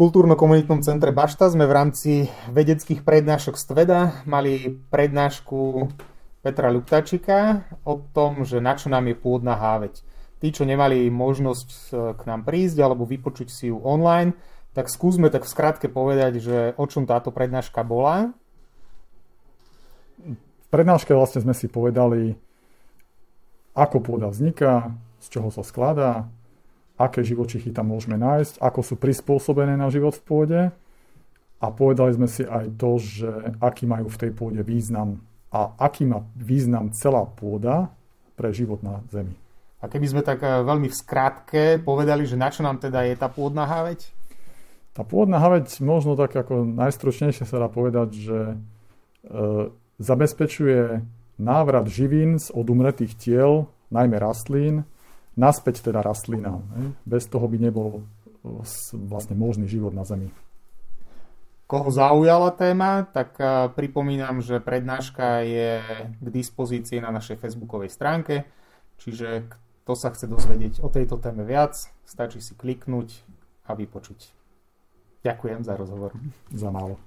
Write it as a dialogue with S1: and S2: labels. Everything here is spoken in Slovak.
S1: kultúrno-komunitnom centre Bašta sme v rámci vedeckých prednášok z Tveda mali prednášku Petra Luptačika o tom, že na čo nám je pôdna háveť. Tí, čo nemali možnosť e, k nám prísť alebo vypočuť si ju online, tak skúsme tak v skratke povedať, že o čom táto prednáška bola.
S2: V prednáške vlastne sme si povedali, ako pôda vzniká, z čoho sa skladá, aké živočichy tam môžeme nájsť, ako sú prispôsobené na život v pôde a povedali sme si aj to, že aký majú v tej pôde význam a aký má význam celá pôda pre život na Zemi.
S1: A keby sme tak eh, veľmi v skratke povedali, že na čo nám teda je tá pôdna haveď?
S2: Tá pôdna haveď možno tak ako najstručnejšie sa dá povedať, že e, zabezpečuje návrat živín z odumretých tiel, najmä rastlín, naspäť teda rastlinám. Bez toho by nebol vlastne možný život na Zemi.
S1: Koho zaujala téma, tak pripomínam, že prednáška je k dispozícii na našej facebookovej stránke, čiže kto sa chce dozvedieť o tejto téme viac, stačí si kliknúť a vypočuť. Ďakujem za rozhovor.
S2: Za málo.